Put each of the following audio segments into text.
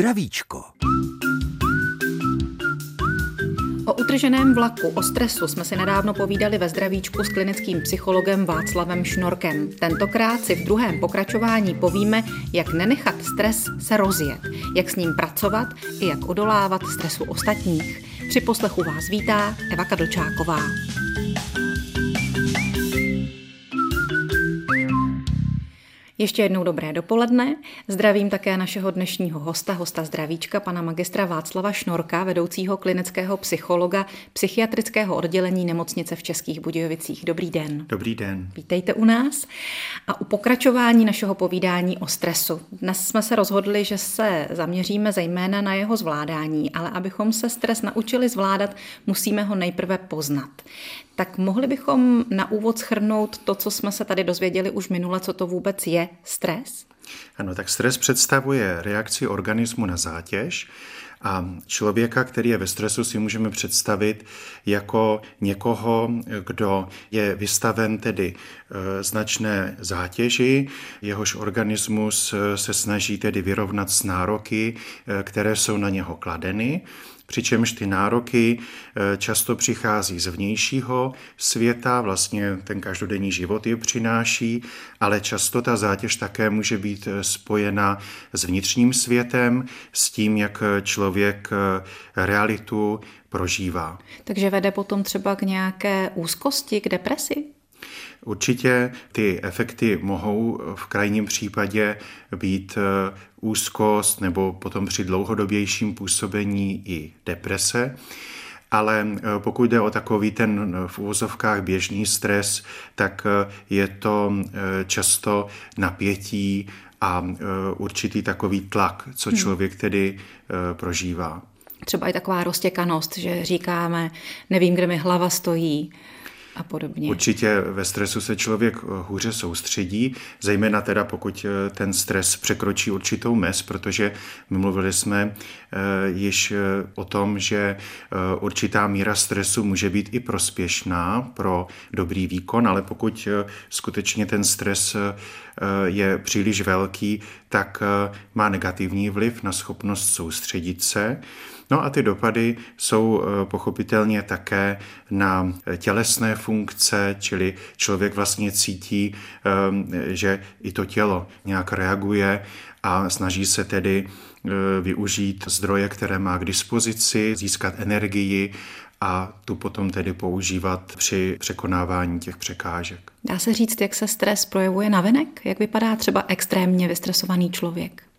Zdravíčko. O utrženém vlaku, o stresu jsme si nedávno povídali ve zdravíčku s klinickým psychologem Václavem Šnorkem. Tentokrát si v druhém pokračování povíme, jak nenechat stres se rozjet, jak s ním pracovat i jak odolávat stresu ostatních. Při poslechu vás vítá Eva Kadlčáková. Ještě jednou dobré dopoledne. Zdravím také našeho dnešního hosta, hosta zdravíčka, pana magistra Václava Šnorka, vedoucího klinického psychologa psychiatrického oddělení nemocnice v Českých Budějovicích. Dobrý den. Dobrý den. Vítejte u nás. A u pokračování našeho povídání o stresu. Dnes jsme se rozhodli, že se zaměříme zejména na jeho zvládání, ale abychom se stres naučili zvládat, musíme ho nejprve poznat. Tak mohli bychom na úvod schrnout to, co jsme se tady dozvěděli už minule, co to vůbec je stres? Ano, tak stres představuje reakci organismu na zátěž a člověka, který je ve stresu, si můžeme představit jako někoho, kdo je vystaven tedy e, značné zátěži, jehož organismus e, se snaží tedy vyrovnat s nároky, e, které jsou na něho kladeny přičemž ty nároky eh, často přichází z vnějšího světa, vlastně ten každodenní život je přináší, ale často ta zátěž také může být eh, spojena s vnitřním světem, s tím, jak eh, člověk realitu prožívá. Takže vede potom třeba k nějaké úzkosti, k depresi? Určitě ty efekty mohou v krajním případě být úzkost nebo potom při dlouhodobějším působení i deprese. Ale eh, pokud jde o takový ten v úvozovkách běžný stres, tak eh, je to často napětí a určitý takový tlak, co hmm. člověk tedy prožívá. Třeba i taková roztěkanost, že říkáme, nevím, kde mi hlava stojí, a podobně. Určitě ve stresu se člověk eh, hůře soustředí, zejména teda pokud eh, ten stres překročí určitou mez, protože mluvili jsme eh, již o tom, že určitá míra stresu může být i prospěšná pro dobrý výkon, ale pokud skutečně ten stres je příliš velký, tak má negativní vliv na schopnost soustředit se. No a ty dopady jsou eh, pochopitelně také na tělesné funkce, čili člověk vlastně cítí, eh, že i to tělo nějak reaguje a snaží se tedy eh, využít zdroje, které má k dispozici, získat energii a tu potom tedy používat při překonávání těch překážek. Dá se říct, jak se stres projevuje na venek? Jak vypadá třeba extrémně vystresovaný člověk?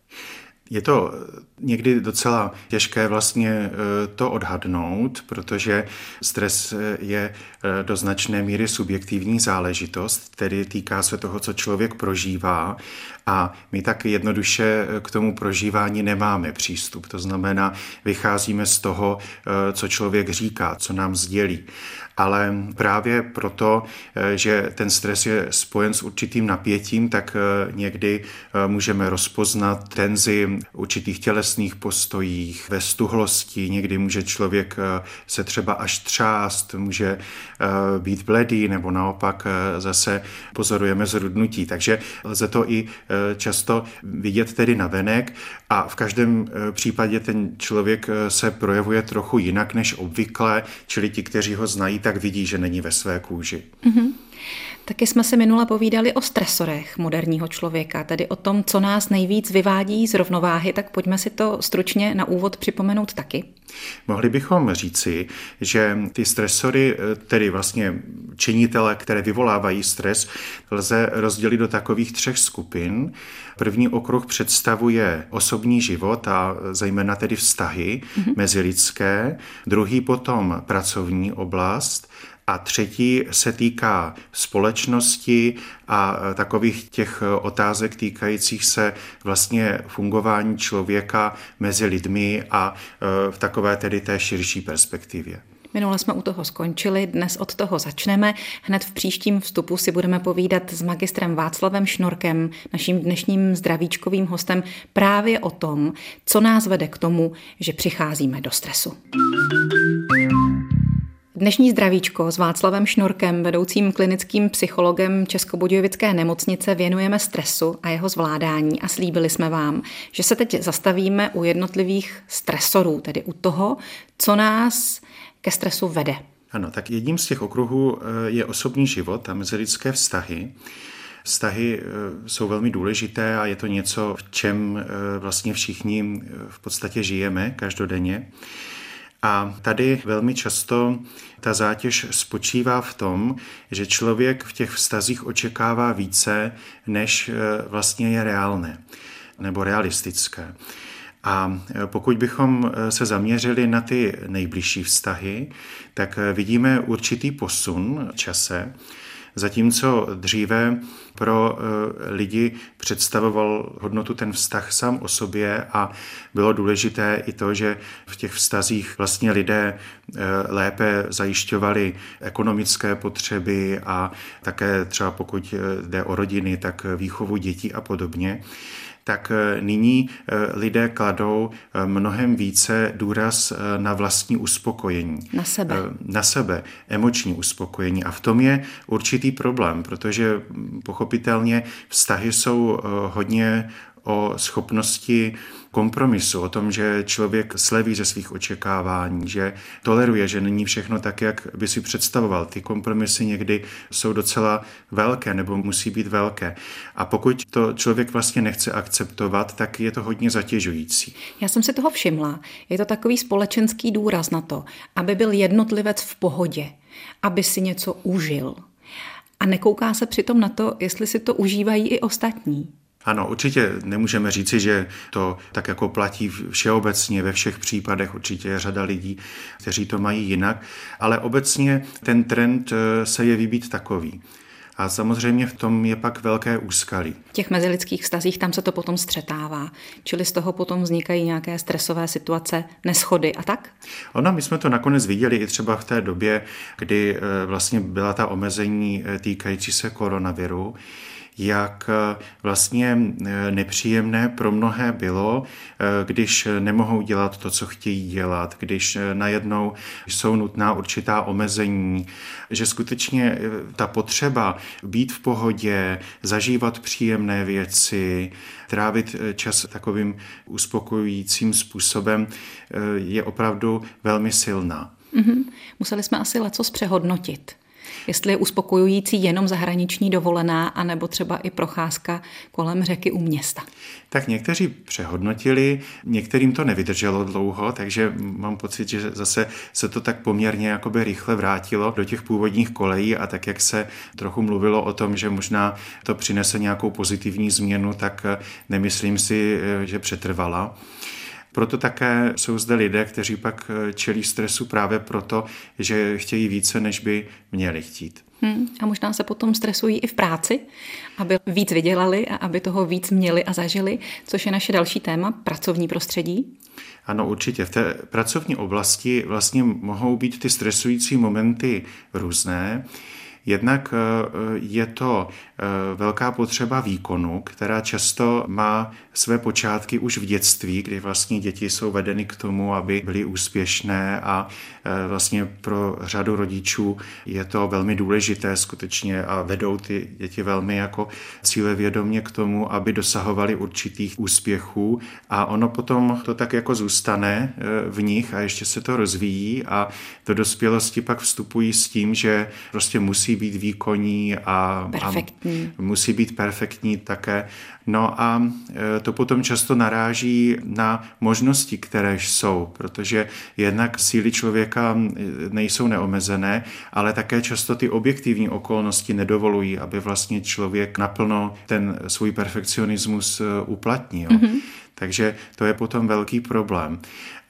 Je to někdy docela těžké vlastně eh, to odhadnout, protože stres eh, je eh, do značné míry subjektivní záležitost, tedy týká se toho, co člověk prožívá a my tak jednoduše k tomu prožívání nemáme přístup. To znamená, vycházíme z toho, co člověk říká, co nám sdělí ale právě proto, eh, že ten stres je spojen s určitým napětím, tak eh, někdy eh, můžeme rozpoznat tenzi určitých tělesných postojích, ve stuhlosti, někdy může člověk se třeba až třást, může být bledý nebo naopak zase pozorujeme zrudnutí. Takže lze to i často vidět tedy na venek a v každém případě ten člověk se projevuje trochu jinak než obvykle, čili ti, kteří ho znají, tak vidí, že není ve své kůži. Mm-hmm. Taky jsme se minule povídali o stresorech moderního člověka, tedy o tom, co nás nejvíc vyvádí z rovnováhy, tak pojďme si to stručně na úvod připomenout taky. Mohli bychom říci, že ty stresory, tedy vlastně činitele, které vyvolávají stres, lze rozdělit do takových třech skupin. První okruh představuje osobní život a zejména tedy vztahy mm-hmm. mezilidské, druhý potom pracovní oblast a třetí se týká společnosti a takových těch otázek týkajících se vlastně fungování člověka mezi lidmi a e, v takové tedy té širší perspektivě. Minule jsme u toho skončili, dnes od toho začneme. Hned v příštím vstupu si budeme povídat s magistrem Václavem Šnorkem, naším dnešním zdravíčkovým hostem, právě o tom, co nás vede k tomu, že přicházíme do stresu. Dnešní zdravíčko s Václavem Šnorkem, vedoucím klinickým psychologem Českobudějovické nemocnice, věnujeme stresu a jeho zvládání a slíbili jsme vám, že se teď zastavíme u jednotlivých stresorů, tedy u toho, co nás ke stresu vede. Ano, tak jedním z těch okruhů eh, je osobní život a mezilidské vztahy. Vztahy eh, jsou velmi důležité a je to něco, v čem eh, vlastně všichni v podstatě žijeme každodenně. A tady velmi často ta zátěž spočívá v tom, že člověk v těch vztazích očekává více, než vlastně je reálné nebo realistické. A pokud bychom se zaměřili na ty nejbližší vztahy, tak vidíme určitý posun čase, Zatímco dříve pro eh, lidi představoval hodnotu ten vztah sám o sobě a bylo důležité i to, že v těch vztazích vlastně lidé eh, lépe zajišťovali ekonomické potřeby a také třeba pokud eh, jde o rodiny, tak výchovu dětí a podobně tak eh, nyní eh, lidé kladou eh, mnohem více důraz na vlastní uspokojení. Na sebe. Na sebe, emoční uspokojení. A v tom je určitý problém, protože hm, pochopitelně vztahy jsou hodně o schopnosti kompromisu, o tom, že člověk sleví ze svých očekávání, že toleruje, že není všechno tak, jak by si představoval. Ty kompromisy někdy jsou docela velké nebo musí být velké. A pokud to člověk vlastně nechce akceptovat, tak je to hodně zatěžující. Já jsem si toho všimla. Je to takový společenský důraz na to, aby byl jednotlivec v pohodě, aby si něco užil. A nekouká se přitom na to, jestli si to užívají i ostatní. Ano, určitě nemůžeme říci, že to tak jako platí všeobecně ve všech případech. Určitě je řada lidí, kteří to mají jinak, ale obecně ten trend eh, se je vybít takový. A samozřejmě v tom je pak velké úskalí. V těch mezilidských vztazích tam se to potom střetává, čili z toho potom vznikají nějaké stresové situace, neschody a tak? Ono, my jsme to nakonec viděli i třeba v té době, kdy eh, vlastně byla ta omezení eh, týkající se koronaviru, jak eh, vlastně eh, nepříjemné pro mnohé bylo, eh, když nemohou dělat to, co chtějí dělat, když najednou jsou nutná určitá omezení, že skutečně ta potřeba být v pohodě, zažívat příjemné věci, trávit čas takovým uspokojujícím způsobem je opravdu velmi silná. Mm-hmm. Museli jsme asi leco přehodnotit jestli je uspokojující jenom zahraniční dovolená, anebo třeba i procházka kolem řeky u města. Tak někteří přehodnotili, některým to nevydrželo dlouho, takže mám pocit, že zase se to tak poměrně jakoby rychle vrátilo do těch původních kolejí a tak, jak se trochu mluvilo o tom, že možná to přinese nějakou pozitivní změnu, tak nemyslím si, že přetrvala. Proto také jsou zde lidé, kteří pak eh, čelí stresu právě proto, že chtějí více, než by měli chtít. Hmm, a možná se potom stresují i v práci, aby víc vydělali a aby toho víc měli a zažili, což je naše další téma, pracovní prostředí. Ano, určitě. V té pracovní oblasti vlastně mohou být ty stresující momenty různé. Jednak eh, je to velká potřeba výkonu, která často má své počátky už v dětství, kdy vlastně děti jsou vedeny k tomu, aby byly úspěšné a eh, vlastně pro řadu rodičů je to velmi důležité skutečně a vedou ty děti velmi jako cílevědomě k tomu, aby dosahovali určitých úspěchů a ono potom to tak jako zůstane v nich a ještě se to rozvíjí a do dospělosti pak vstupují s tím, že prostě musí musí být výkonní a, perfektní. a musí být perfektní také. No a e, to potom často naráží na možnosti, které jsou, protože jednak síly člověka nejsou neomezené, ale také často ty objektivní okolnosti nedovolují, aby vlastně člověk naplno ten svůj perfekcionismus e, uplatnil. Mm-hmm. Takže to je potom velký problém.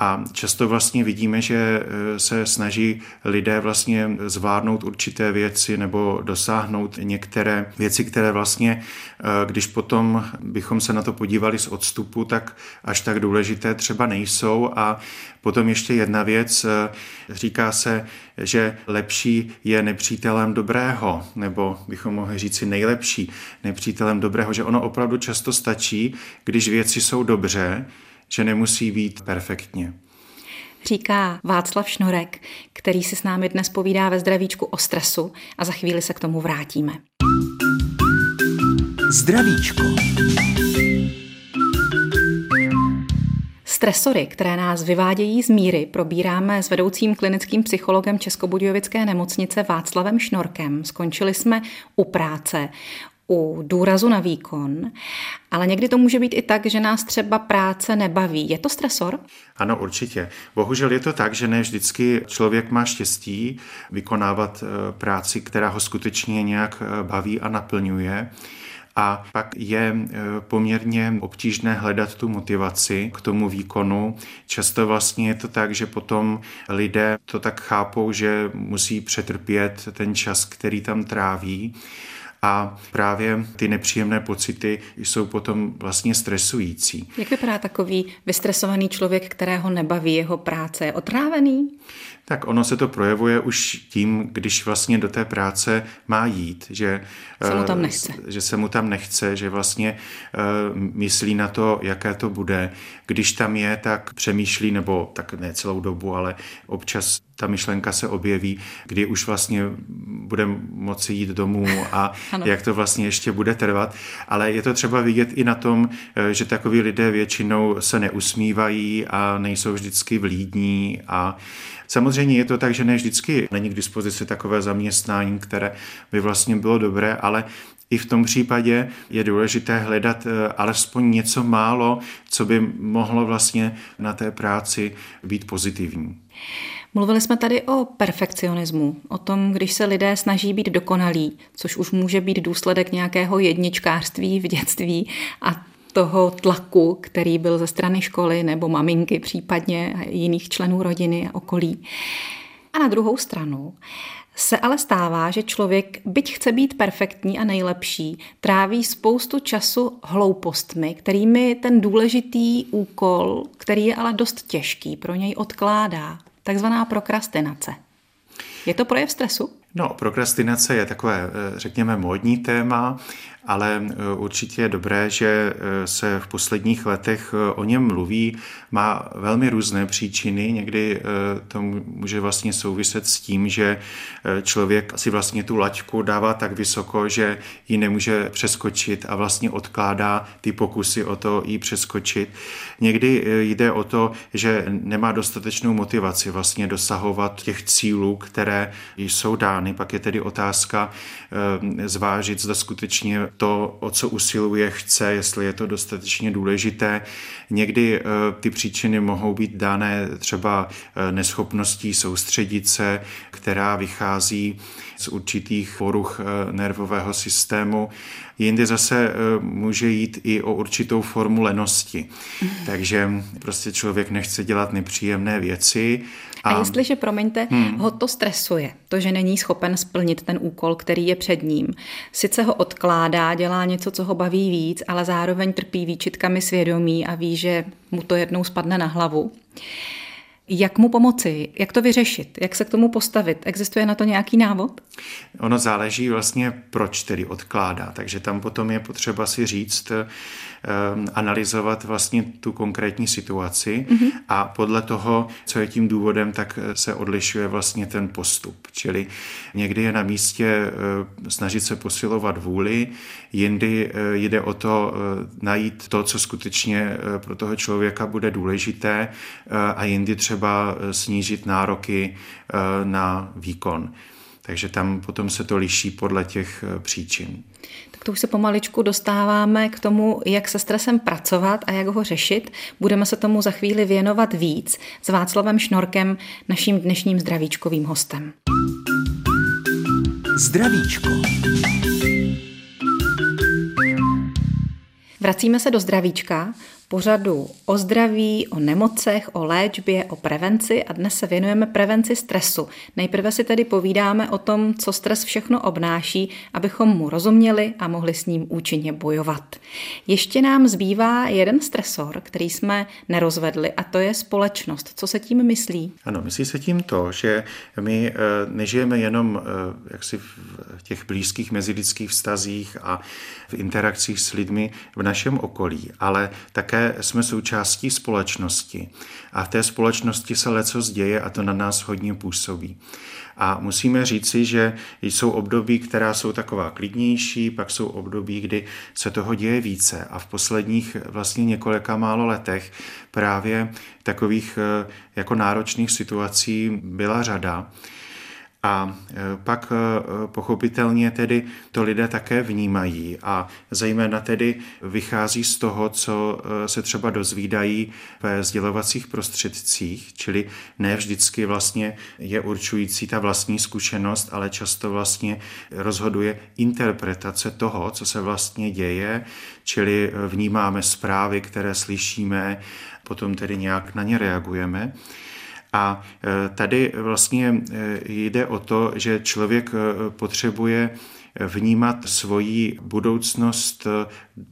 A často vlastně vidíme, že e, se snaží lidé vlastně zvládnout určité věci nebo dosáhnout některé věci, které vlastně, e, když potom bychom se na to podívali z odstupu, tak až tak důležité třeba nejsou. A potom ještě jedna věc, e, říká se, že lepší je nepřítelem dobrého, nebo bychom mohli říci nejlepší nepřítelem dobrého, že ono opravdu často stačí, když věci jsou dobře, že nemusí být perfektně. říká Václav Šnorek, který si s námi dnes povídá ve zdravíčku o stresu a za chvíli se k tomu vrátíme. Zdravíčko. Stresory, které nás vyvádějí z míry, probíráme s vedoucím klinickým psychologem Českobudějovické nemocnice Václavem Šnorkem. Skončili jsme u práce, u důrazu na výkon, ale někdy to může být i tak, že nás třeba práce nebaví. Je to stresor? Ano, určitě. Bohužel je to tak, že ne vždycky člověk má štěstí vykonávat eh, práci, která ho skutečně nějak eh, baví a naplňuje. A pak je e, poměrně obtížné hledat tu motivaci k tomu výkonu. Často vlastně je to tak, že potom lidé to tak chápou, že musí přetrpět ten čas, který tam tráví. A právě ty nepříjemné pocity jsou potom vlastně stresující. Jak vypadá takový vystresovaný člověk, kterého nebaví jeho práce? Je otrávený? Tak ono se to projevuje už tím, když vlastně do té práce má jít, že se mu tam eh, nechce. Že se mu tam nechce, že vlastně uh, myslí na to, jaké to bude. Když tam je, tak přemýšlí, nebo tak ne celou dobu, ale občas ta myšlenka se objeví, kdy už vlastně bude moci jít domů a jak to vlastně ještě bude trvat. Ale je to třeba vidět i na tom, eh, že takoví lidé většinou se neusmívají a nejsou vždycky vlídní a Samozřejmě je to tak, že ne vždycky není k dispozici takové zaměstnání, které by vlastně bylo dobré, ale i v tom případě je důležité hledat eh, alespoň něco málo, co by mohlo vlastně na té práci být pozitivní. Mluvili jsme tady o perfekcionismu, o tom, když se lidé snaží být dokonalí, což už může být důsledek nějakého jedničkářství v dětství a toho tlaku, který byl ze strany školy nebo maminky případně jiných členů rodiny a okolí. A na druhou stranu se ale stává, že člověk, byť chce být perfektní a nejlepší, tráví spoustu času hloupostmi, kterými ten důležitý úkol, který je ale dost těžký, pro něj odkládá. Takzvaná prokrastinace. Je to projev stresu? No, prokrastinace je takové, eh, řekněme, módní téma ale e, určitě je dobré, že e, se v posledních letech o něm mluví. Má velmi různé příčiny, někdy to může vlastně souviset s tím, že člověk si vlastně tu laťku dává tak vysoko, že ji nemůže přeskočit a vlastně odkládá ty pokusy o to ji přeskočit. Někdy jde o to, že nemá dostatečnou motivaci vlastně dosahovat těch cílů, které jsou dány. Pak je tedy otázka zvážit, zda skutečně to, o co usiluje, chce, jestli je to dostatečně důležité. Někdy eh, ty příčiny mohou být dané třeba eh, neschopností soustředit se, která vychází z určitých poruch eh, nervového systému. Jindy zase může jít i o určitou formu lenosti. Takže prostě člověk nechce dělat nepříjemné věci a, a jestliže, promiňte, hmm. ho to stresuje, to, že není schopen splnit ten úkol, který je před ním, sice ho odkládá, dělá něco, co ho baví víc, ale zároveň trpí výčitkami svědomí a ví, že mu to jednou spadne na hlavu. Jak mu pomoci? Jak to vyřešit? Jak se k tomu postavit? Existuje na to nějaký návod? Ono záleží vlastně, proč tedy odkládá. Takže tam potom je potřeba si říct, analyzovat vlastně tu konkrétní situaci mm-hmm. a podle toho, co je tím důvodem, tak eh, se odlišuje vlastně ten postup. Čili někdy je na místě eh, snažit se posilovat vůli, jindy eh, jde o to najít to, co skutečně pro toho člověka bude důležité a jindy třeba snížit nároky na výkon. Takže tam potom se to liší podle těch příčin to už se pomaličku dostáváme k tomu, jak se stresem pracovat a jak ho řešit. Budeme se tomu za chvíli věnovat víc s Václavem Šnorkem, naším dnešním zdravíčkovým hostem. Zdravíčko. Vracíme se do zdravíčka pořadu o zdraví, o nemocech, o léčbě, o prevenci a dnes se věnujeme prevenci stresu. Nejprve si tedy povídáme o tom, co stres všechno obnáší, abychom mu rozuměli a mohli s ním účinně bojovat. Ještě nám zbývá jeden stresor, který jsme nerozvedli a to je společnost. Co se tím myslí? Ano, myslí se tím to, že my eh, nežijeme jenom eh, jaksi v těch blízkých mezilidských vztazích a v interakcích s lidmi v našem okolí, ale také jsme součástí společnosti. A v té společnosti se leco děje a to na nás hodně působí. A musíme říci, že jsou období, která jsou taková klidnější, pak jsou období, kdy se toho děje více. A v posledních vlastně několika málo letech právě takových eh, jako náročných situací byla řada. A e, pak e, pochopitelně tedy to lidé také vnímají a zejména tedy vychází z toho, co e, se třeba dozvídají ve sdělovacích prostředcích, čili ne vždycky vlastně je určující ta vlastní zkušenost, ale často vlastně rozhoduje interpretace toho, co se vlastně děje, čili vnímáme zprávy, které slyšíme, potom tedy nějak na ně reagujeme. A e, tady vlastně e, jde o to, že člověk e, potřebuje vnímat svoji budoucnost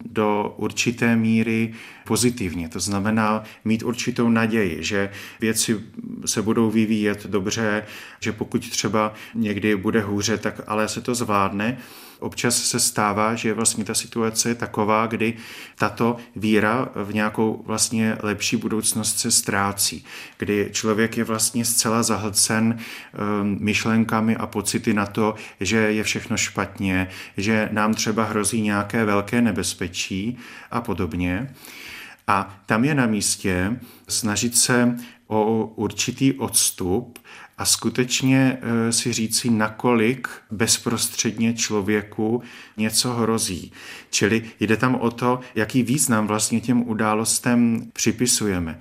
do určité míry pozitivně. To znamená mít určitou naději, že věci se budou vyvíjet dobře, že pokud třeba někdy bude hůře, tak ale se to zvládne občas se stává, že vlastně ta situace je taková, kdy tato víra v nějakou vlastně lepší budoucnost se ztrácí, kdy člověk je vlastně zcela zahlcen ehm, myšlenkami a pocity na to, že je všechno špatně, že nám třeba hrozí nějaké velké nebezpečí a podobně. A tam je na místě snažit se o určitý odstup a skutečně eh, si říci, nakolik bezprostředně člověku něco hrozí. Čili jde tam o to, jaký význam vlastně těm událostem připisujeme.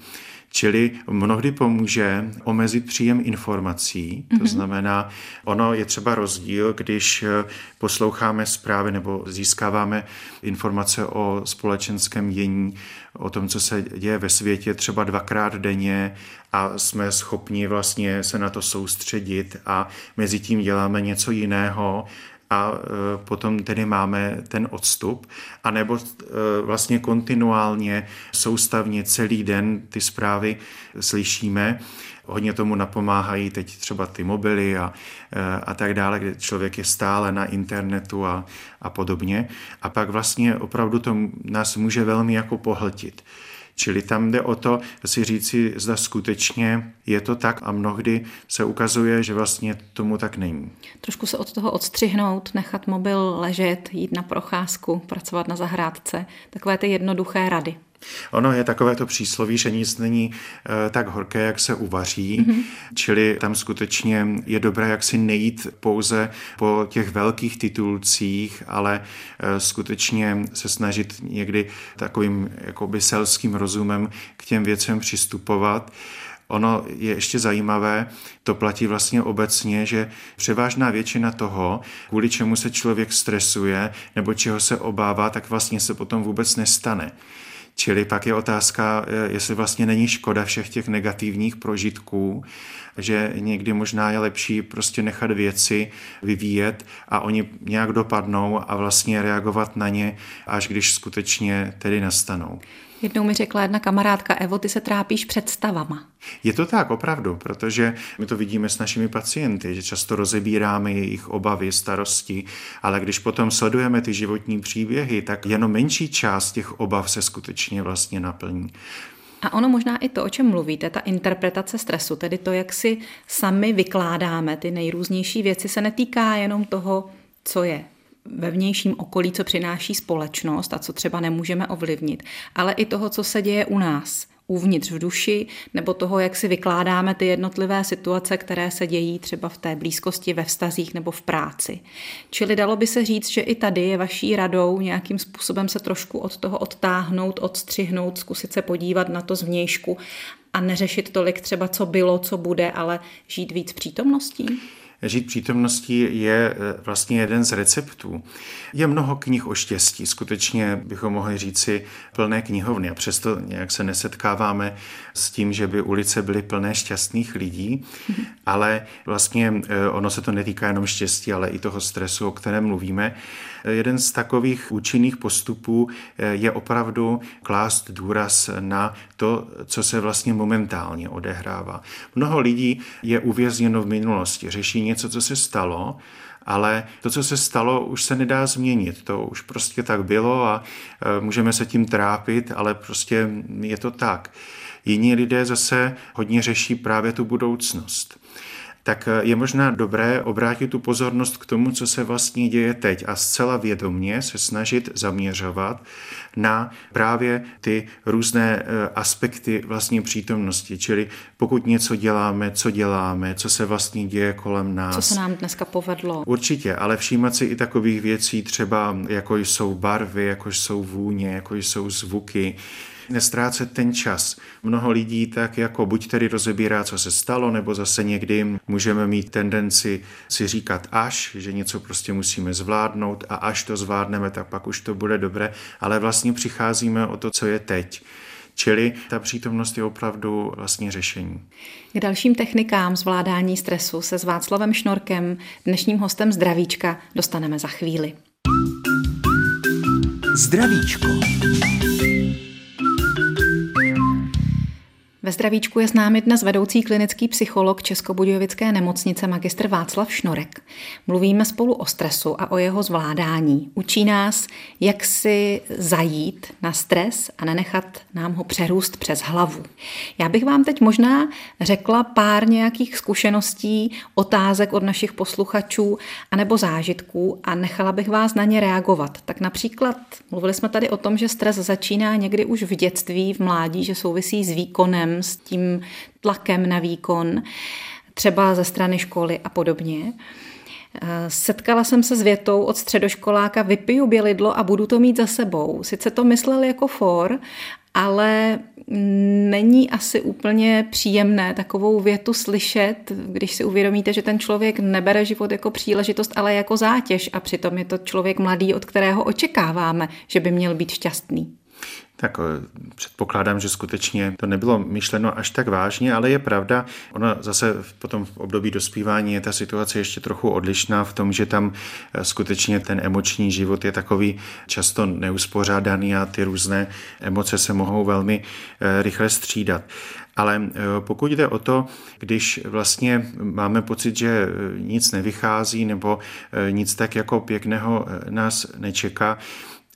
Čili mnohdy pomůže omezit příjem informací, to mm-hmm. znamená, ono je třeba rozdíl, když eh, posloucháme zprávy nebo získáváme informace o společenském dění, o tom, co se děje ve světě třeba dvakrát denně a jsme schopni vlastně se na to soustředit a mezi tím děláme něco jiného a e, potom tedy máme ten odstup, anebo e, vlastně kontinuálně, soustavně celý den ty zprávy slyšíme. Hodně tomu napomáhají teď třeba ty mobily a, e, a tak dále, kde člověk je stále na internetu a, a podobně. A pak vlastně opravdu to nás může velmi jako pohltit. Čili tam jde o to si říci, zda skutečně je to tak a mnohdy se ukazuje, že vlastně tomu tak není. Trošku se od toho odstřihnout, nechat mobil ležet, jít na procházku, pracovat na zahrádce, takové ty jednoduché rady. Ono je takové to přísloví, že nic není e, tak horké, jak se uvaří, mm-hmm. čili tam skutečně je dobré, jak si nejít pouze po těch velkých titulcích, ale e, skutečně se snažit někdy takovým jakoby selským rozumem k těm věcem přistupovat. Ono je ještě zajímavé, to platí vlastně obecně, že převážná většina toho, kvůli čemu se člověk stresuje nebo čeho se obává, tak vlastně se potom vůbec nestane. Čili pak je otázka, eh, jestli vlastně není škoda všech těch negativních prožitků, že někdy možná je lepší prostě nechat věci vyvíjet a oni nějak dopadnou a vlastně reagovat na ně, až když skutečně tedy nastanou. Jednou mi řekla jedna kamarádka, Evo, ty se trápíš představama. Je to tak, opravdu, protože my to vidíme s našimi pacienty, že často rozebíráme jejich obavy, starosti, ale když potom sledujeme ty životní příběhy, tak jenom menší část těch obav se skutečně vlastně naplní. A ono možná i to, o čem mluvíte, ta interpretace stresu, tedy to, jak si sami vykládáme ty nejrůznější věci, se netýká jenom toho, co je ve vnějším okolí, co přináší společnost a co třeba nemůžeme ovlivnit, ale i toho, co se děje u nás, uvnitř v duši, nebo toho, jak si vykládáme ty jednotlivé situace, které se dějí třeba v té blízkosti, ve vztazích nebo v práci. Čili dalo by se říct, že i tady je vaší radou nějakým způsobem se trošku od toho odtáhnout, odstřihnout, zkusit se podívat na to zvnějšku a neřešit tolik třeba, co bylo, co bude, ale žít víc přítomností? Žít přítomností je eh, vlastně jeden z receptů. Je mnoho knih o štěstí, skutečně bychom mohli říci plné knihovny a přesto nějak se nesetkáváme s tím, že by ulice byly plné šťastných lidí, ale vlastně eh, ono se to netýká jenom štěstí, ale i toho stresu, o kterém mluvíme. Jeden z takových účinných postupů eh, je opravdu klást důraz na to, co se vlastně momentálně odehrává. Mnoho lidí je uvězněno v minulosti, řeší něco, co se stalo, ale to, co se stalo, už se nedá změnit. To už prostě tak bylo a e, můžeme se tím trápit, ale prostě je to tak. Jiní lidé zase hodně řeší právě tu budoucnost tak je možná dobré obrátit tu pozornost k tomu, co se vlastně děje teď a zcela vědomně se snažit zaměřovat na právě ty různé eh, aspekty vlastní přítomnosti. Čili pokud něco děláme, co děláme, co se vlastně děje kolem nás. Co se nám dneska povedlo. Určitě, ale všímat si i takových věcí třeba, jako jsou barvy, jako jsou vůně, jako jsou zvuky, nestrácet ten čas. Mnoho lidí tak jako buď tedy rozebírá, co se stalo, nebo zase někdy můžeme mít tendenci si říkat až, že něco prostě musíme zvládnout a až to zvládneme, tak pak už to bude dobré, ale vlastně přicházíme o to, co je teď. Čili ta přítomnost je opravdu vlastně řešení. K dalším technikám zvládání stresu se s Václavem Šnorkem, dnešním hostem Zdravíčka, dostaneme za chvíli. Zdravíčko. Ve zdravíčku je s námi dnes vedoucí klinický psycholog Českobudějovické nemocnice magistr Václav Šnorek. Mluvíme spolu o stresu a o jeho zvládání. Učí nás, jak si zajít na stres a nenechat nám ho přerůst přes hlavu. Já bych vám teď možná řekla pár nějakých zkušeností, otázek od našich posluchačů anebo zážitků a nechala bych vás na ně reagovat. Tak například mluvili jsme tady o tom, že stres začíná někdy už v dětství, v mládí, že souvisí s výkonem, s tím tlakem na výkon, třeba ze strany školy a podobně. Setkala jsem se s větou od středoškoláka vypiju bělidlo a budu to mít za sebou. Sice to myslel jako for, ale není asi úplně příjemné takovou větu slyšet, když si uvědomíte, že ten člověk nebere život jako příležitost, ale jako zátěž a přitom je to člověk mladý, od kterého očekáváme, že by měl být šťastný. Tak eh, předpokládám, že skutečně to nebylo myšleno až tak vážně, ale je pravda, ona zase potom v období dospívání je ta situace ještě trochu odlišná v tom, že tam eh, skutečně ten emoční život je takový často neuspořádaný a ty různé emoce se mohou velmi eh, rychle střídat. Ale pokud jde o to, když vlastně máme pocit, že nic nevychází nebo nic tak jako pěkného nás nečeká,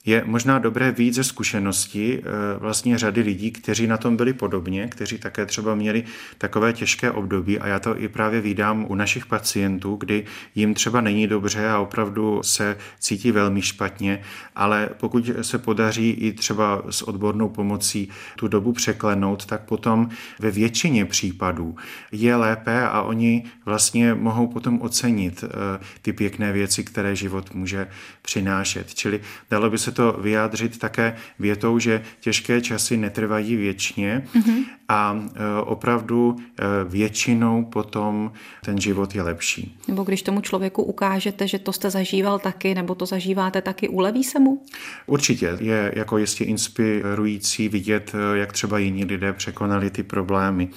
je možná dobré víc ze zkušenosti eh, vlastně řady lidí, kteří na tom byli podobně, kteří také třeba měli takové těžké období a já to i právě vídám u našich pacientů, kdy jim třeba není dobře a opravdu se cítí velmi špatně, ale pokud se podaří i třeba s odbornou pomocí tu dobu překlenout, tak potom ve většině případů je lépe a oni vlastně mohou potom ocenit eh, ty pěkné věci, které život může přinášet. Čili dalo by se to vyjádřit také větou, že těžké časy netrvají věčně mm-hmm. a e, opravdu e, většinou potom ten život je lepší. Nebo když tomu člověku ukážete, že to jste zažíval taky, nebo to zažíváte taky, uleví se mu? Určitě. Je jako jistě inspirující vidět, e, jak třeba jiní lidé překonali ty problémy.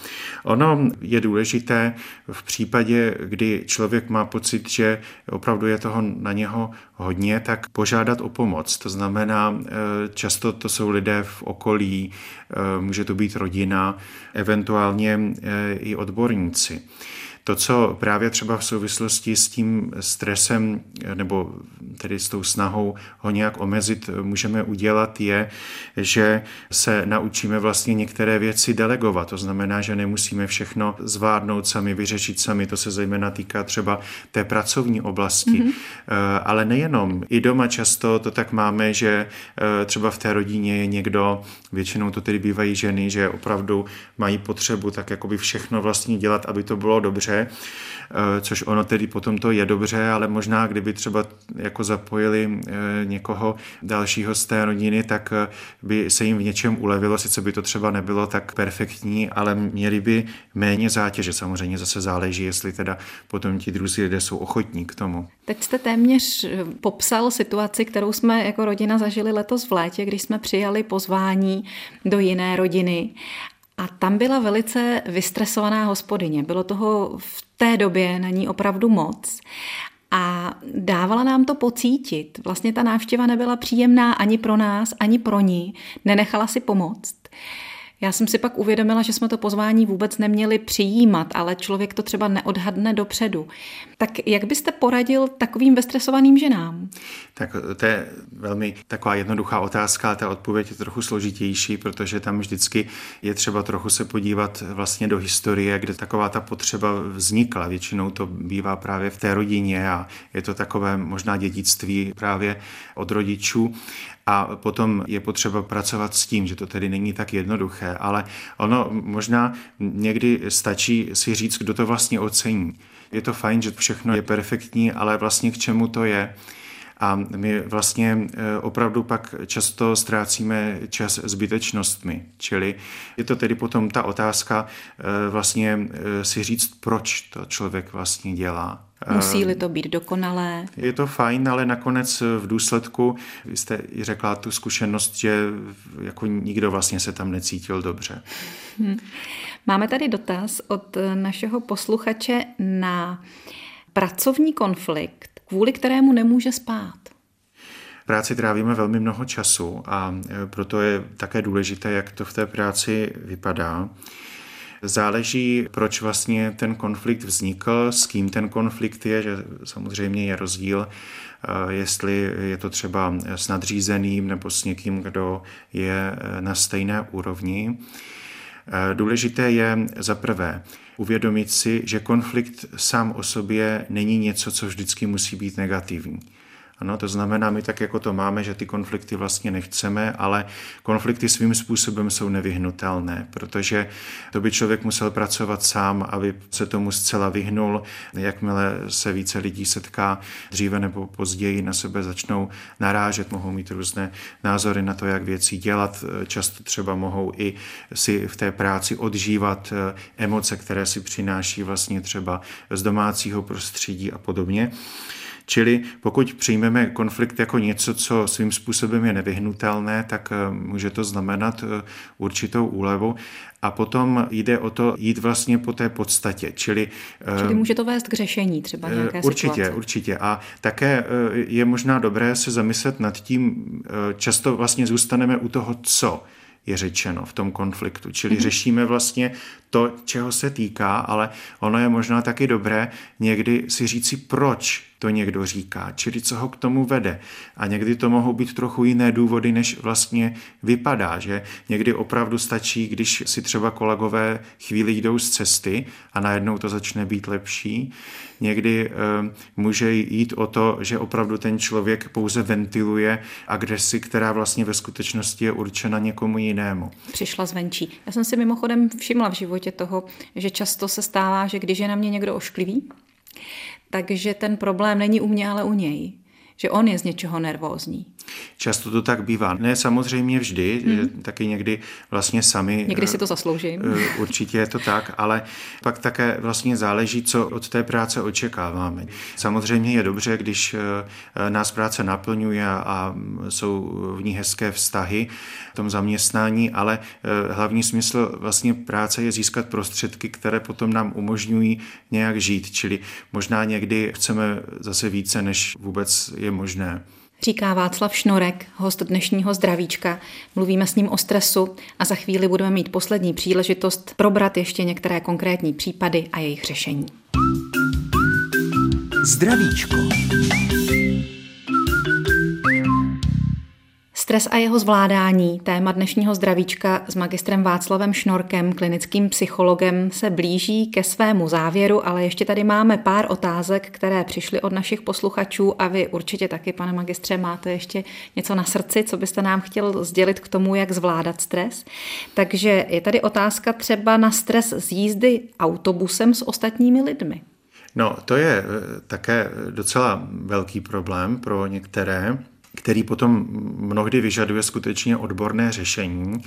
Ono je důležité v případě, kdy člověk má pocit, že opravdu je toho na něho hodně, tak požádat o pomoc. To znamená, eh, často to jsou lidé v okolí, eh, může to být rodina, eventuálně eh, i odborníci. To, co právě třeba v souvislosti s tím stresem nebo tedy s tou snahou ho nějak omezit můžeme udělat, je, že se naučíme vlastně některé věci delegovat. To znamená, že nemusíme všechno zvládnout sami, vyřešit sami. To se zejména týká třeba té pracovní oblasti. Mm-hmm. Ale nejenom. I doma často to tak máme, že eh, třeba v té rodině je někdo, většinou to tedy bývají ženy, že opravdu mají potřebu tak jakoby všechno vlastně dělat, aby to bylo dobře Eh, což ono tedy potom to je dobře, ale možná kdyby třeba jako zapojili eh, někoho dalšího z té rodiny, tak eh, by se jim v něčem ulevilo, sice by to třeba nebylo tak perfektní, ale měli by méně zátěže. Samozřejmě zase záleží, jestli teda potom ti druzí lidé jsou ochotní k tomu. Teď jste téměř popsal situaci, kterou jsme jako rodina zažili letos v létě, když jsme přijali pozvání do jiné rodiny a tam byla velice vystresovaná hospodyně. Bylo toho v té době na ní opravdu moc. A dávala nám to pocítit. Vlastně ta návštěva nebyla příjemná ani pro nás, ani pro ní. Nenechala si pomoct. Já jsem si pak uvědomila, že jsme to pozvání vůbec neměli přijímat, ale člověk to třeba neodhadne dopředu. Tak jak byste poradil takovým vystresovaným ženám? Tak to je velmi taková jednoduchá otázka, ta odpověď je trochu složitější, protože tam vždycky je třeba trochu se podívat vlastně do historie, kde taková ta potřeba vznikla. Většinou to bývá právě v té rodině a je to takové možná dědictví právě od rodičů. A potom je potřeba pracovat s tím, že to tedy není tak jednoduché, ale ono možná někdy stačí si říct, kdo to vlastně ocení. Je to fajn, že všechno je perfektní, ale vlastně k čemu to je? A my vlastně e, opravdu pak často ztrácíme čas zbytečnostmi. Čili je to tedy potom ta otázka e, vlastně e, si říct, proč to člověk vlastně dělá. Musí-li to být dokonalé? Je to fajn, ale nakonec v důsledku, vy jste i řekla tu zkušenost, že jako nikdo vlastně se tam necítil dobře. Hm. Máme tady dotaz od našeho posluchače na pracovní konflikt kvůli kterému nemůže spát. V práci trávíme velmi mnoho času a e, proto je také důležité, jak to v té práci vypadá. Záleží, proč vlastně ten konflikt vznikl, s kým ten konflikt je, že samozřejmě je rozdíl, e, jestli je to třeba s nadřízeným nebo s někým, kdo je e, na stejné úrovni. Důležité je za prvé uvědomit si, že konflikt sám o sobě není něco, co vždycky musí být negativní. Ano, to znamená, my tak jako to máme, že ty konflikty vlastně nechceme, ale konflikty svým způsobem jsou nevyhnutelné, protože to by člověk musel pracovat sám, aby se tomu zcela vyhnul. Jakmile se více lidí setká, dříve nebo později na sebe začnou narážet, mohou mít různé názory na to, jak věci dělat. Často třeba mohou i si v té práci odžívat eh, emoce, které si přináší vlastně třeba z domácího prostředí a podobně. Čili pokud přijmeme konflikt jako něco, co svým způsobem je nevyhnutelné, tak eh, může to znamenat eh, určitou úlevu. A potom jde o to jít vlastně po té podstatě. Čili, eh, Čili může to vést k řešení třeba nějaké Určitě, situace. určitě. A také je možná dobré se zamyslet nad tím, často vlastně zůstaneme u toho, co je řečeno v tom konfliktu. Čili mm-hmm. řešíme vlastně to, čeho se týká, ale ono je možná taky dobré někdy si říci, proč to někdo říká, čili co ho k tomu vede. A někdy to mohou být trochu jiné důvody, než vlastně vypadá, že někdy opravdu stačí, když si třeba kolegové chvíli jdou z cesty a najednou to začne být lepší. Někdy e, může jít o to, že opravdu ten člověk pouze ventiluje agresi, která vlastně ve skutečnosti je určena někomu jinému. Přišla zvenčí. Já jsem si mimochodem všimla v životě toho, že často se stává, že když je na mě někdo ošklivý, takže ten problém není u mě, ale u něj. Že on je z něčeho nervózní. Často to tak bývá. Ne samozřejmě vždy, hmm. taky někdy vlastně sami. Někdy si to zasloužím. Eh, určitě je to tak, ale pak také vlastně záleží, co od té práce očekáváme. Samozřejmě je dobře, když eh, nás práce naplňuje a jsou v ní hezké vztahy v tom zaměstnání, ale eh, hlavní smysl vlastně práce je získat prostředky, které potom nám umožňují nějak žít. Čili možná někdy chceme zase více, než vůbec je možné. Říká Václav Šnorek, host dnešního zdravíčka. Mluvíme s ním o stresu a za chvíli budeme mít poslední příležitost probrat ještě některé konkrétní případy a jejich řešení. Zdravíčko. Stres a jeho zvládání, téma dnešního zdravíčka s magistrem Václavem Šnorkem, klinickým psychologem, se blíží ke svému závěru, ale ještě tady máme pár otázek, které přišly od našich posluchačů a vy určitě taky, pane magistře, máte ještě něco na srdci, co byste nám chtěl sdělit k tomu, jak zvládat stres. Takže je tady otázka třeba na stres z jízdy autobusem s ostatními lidmi. No, to je eh, také docela velký problém pro některé který potom mnohdy vyžaduje skutečně odborné řešení.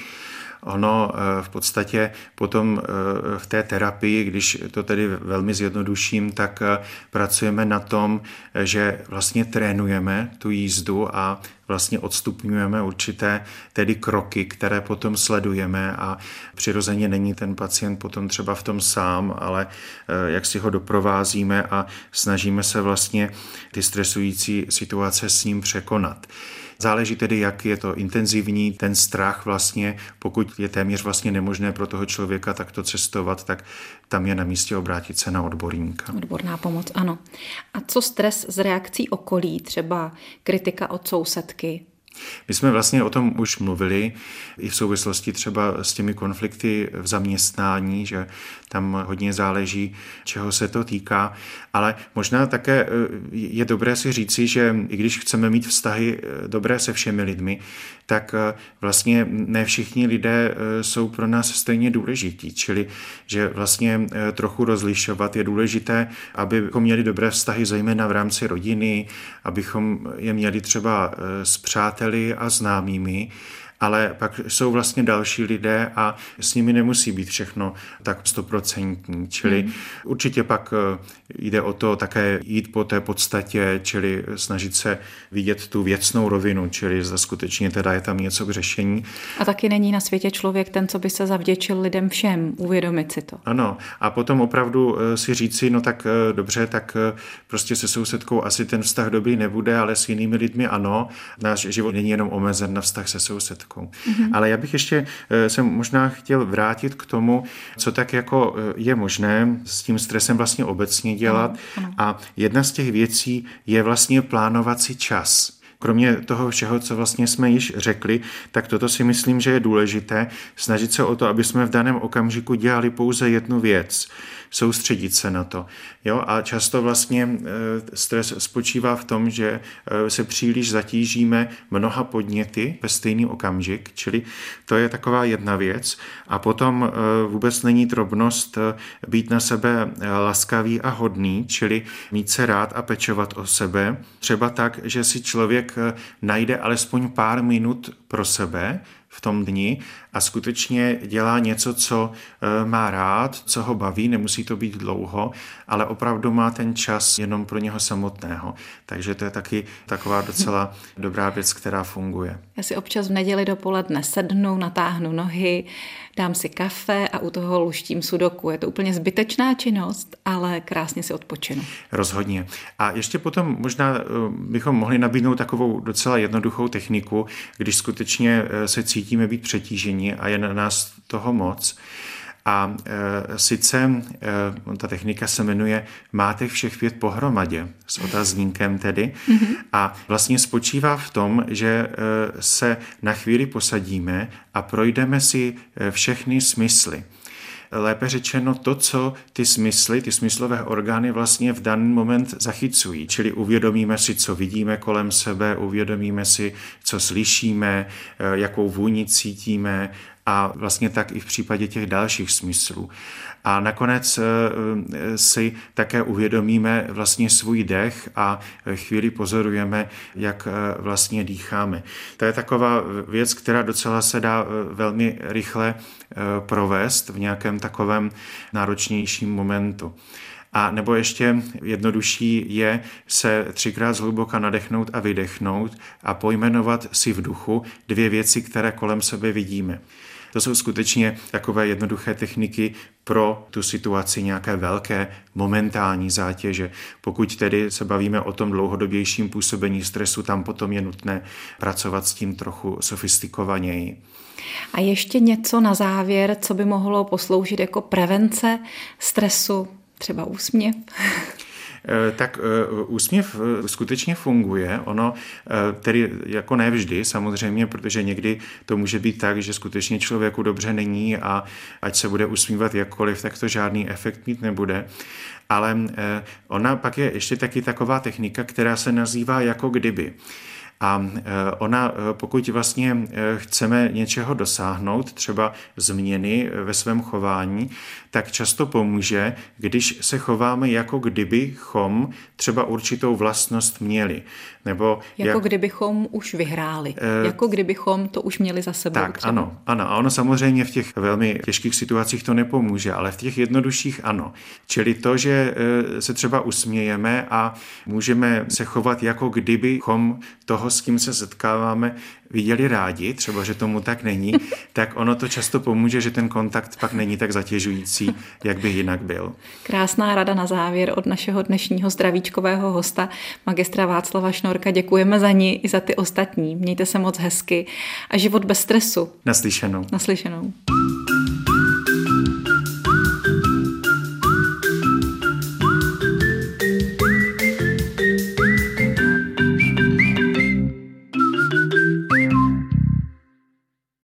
Ono eh, v podstatě potom eh, v té terapii, když to tedy velmi zjednoduším, tak eh, pracujeme na tom, že vlastně trénujeme tu jízdu a vlastně odstupňujeme určité tedy kroky, které potom sledujeme a přirozeně není ten pacient potom třeba v tom sám, ale jak si ho doprovázíme a snažíme se vlastně ty stresující situace s ním překonat. Záleží tedy, jak je to intenzivní, ten strach vlastně, pokud je téměř vlastně nemožné pro toho člověka takto cestovat, tak tam je na místě obrátit se na odborníka. Odborná pomoc, ano. A co stres z reakcí okolí, třeba kritika od sousedky, my jsme vlastně o tom už mluvili i v souvislosti třeba s těmi konflikty v zaměstnání, že tam hodně záleží, čeho se to týká, ale možná také eh, je dobré si říci, že i když chceme mít vztahy eh, dobré se všemi lidmi, tak eh, vlastně ne všichni lidé jsou pro nás stejně důležití, čili že vlastně trochu rozlišovat je důležité, abychom měli dobré vztahy zejména v rámci rodiny, abychom je měli třeba s přáteli a známými, ale pak jsou vlastně další lidé a s nimi nemusí být všechno tak stoprocentní. Čili hmm. určitě pak eh, jde o to také jít po té podstatě, čili snažit se vidět tu věcnou rovinu, čili zda skutečně teda je tam něco k řešení. A taky není na světě člověk ten, co by se zavděčil lidem všem, uvědomit si to. Ano, a potom opravdu eh, si říci, no tak eh, dobře, tak prostě se sousedkou asi ten vztah dobrý nebude, ale s jinými lidmi ano. Náš život není jenom omezen na vztah se sousedkou prostředků. Mm-hmm. Ale já bych ještě eh, se možná chtěl vrátit k tomu, co tak jako eh, je možné s tím stresem vlastně obecně dělat. Ano, ano. A jedna z těch věcí je vlastně plánovat si čas. Kromě toho všeho, co vlastně jsme již řekli, tak toto si myslím, že je důležité, snažit se o to, aby jsme v daném okamžiku dělali pouze jednu věc soustředit se na to. Jo? A často vlastně eh, stres spočívá v tom, že eh, se příliš zatížíme mnoha podněty ve stejný okamžik, čili to je taková jedna věc. A potom eh, vůbec není drobnost být na sebe laskavý a hodný, čili mít se rád a pečovat o sebe. Třeba tak, že si člověk najde alespoň pár minut pro sebe, v tom dni a skutečně dělá něco, co eh, má rád, co ho baví, nemusí to být dlouho, ale opravdu má ten čas jenom pro něho samotného. Takže to je taky taková docela dobrá věc, která funguje. Já si občas v neděli dopoledne sednu, natáhnu nohy, dám si kafe a u toho luštím sudoku. Je to úplně zbytečná činnost, ale krásně si odpočinu. Rozhodně. A ještě potom možná eh, bychom mohli nabídnout takovou docela jednoduchou techniku, když skutečně eh, se cítíme být přetíženi a je na nás toho moc. A e, sice e, ta technika se jmenuje Máte všech pět pohromadě, s otazníkem tedy. Mm-hmm. A vlastně spočívá v tom, že e, se na chvíli posadíme a projdeme si e, všechny smysly lépe řečeno to, co ty smysly, ty smyslové orgány vlastně v daný moment zachycují. Čili uvědomíme si, co vidíme kolem sebe, uvědomíme si, co slyšíme, e, jakou vůni cítíme, a vlastně tak i v případě těch dalších smyslů. A nakonec eh, eh, si také uvědomíme vlastně svůj dech a chvíli pozorujeme, jak eh, vlastně dýcháme. To je taková věc, která docela se dá velmi rychle provést v nějakém takovém náročnějším momentu. A nebo ještě jednodušší je se třikrát zhluboka nadechnout a vydechnout a pojmenovat si v duchu dvě věci, které kolem sebe vidíme. To jsou skutečně takové jednoduché techniky pro tu situaci nějaké velké momentální zátěže. Pokud tedy se bavíme o tom dlouhodobějším působení stresu, tam potom je nutné pracovat s tím trochu sofistikovaněji. A ještě něco na závěr, co by mohlo posloužit jako prevence stresu, třeba úsměv? Eh, tak eh, úsměv eh, skutečně funguje. Ono tedy jako nevždy samozřejmě, protože někdy to může být tak, že skutečně člověku dobře není a ať se bude usmívat jakkoliv, tak to žádný efekt mít nebude. Ale ona pak je ještě taky taková technika, která se nazývá jako kdyby. A e, ona, e, pokud vlastně e, chceme něčeho dosáhnout, třeba změny ve svém chování, tak často pomůže, když se chováme jako kdybychom třeba určitou vlastnost měli. Nebo jako jak... kdybychom už vyhráli. E... Jako kdybychom to už měli za sebou. Tak, třeba. ano, ano. A ono samozřejmě v těch velmi těžkých situacích to nepomůže, ale v těch jednodušších ano. Čili to, že se třeba usmějeme a můžeme se chovat jako kdybychom toho toho, s kým se setkáváme, viděli rádi, třeba, že tomu tak není, tak ono to často pomůže, že ten kontakt pak není tak zatěžující, jak by jinak byl. Krásná rada na závěr od našeho dnešního zdravíčkového hosta, magistra Václava Šnorka. Děkujeme za ní i za ty ostatní. Mějte se moc hezky a život bez stresu. Naslyšenou. Naslyšenou.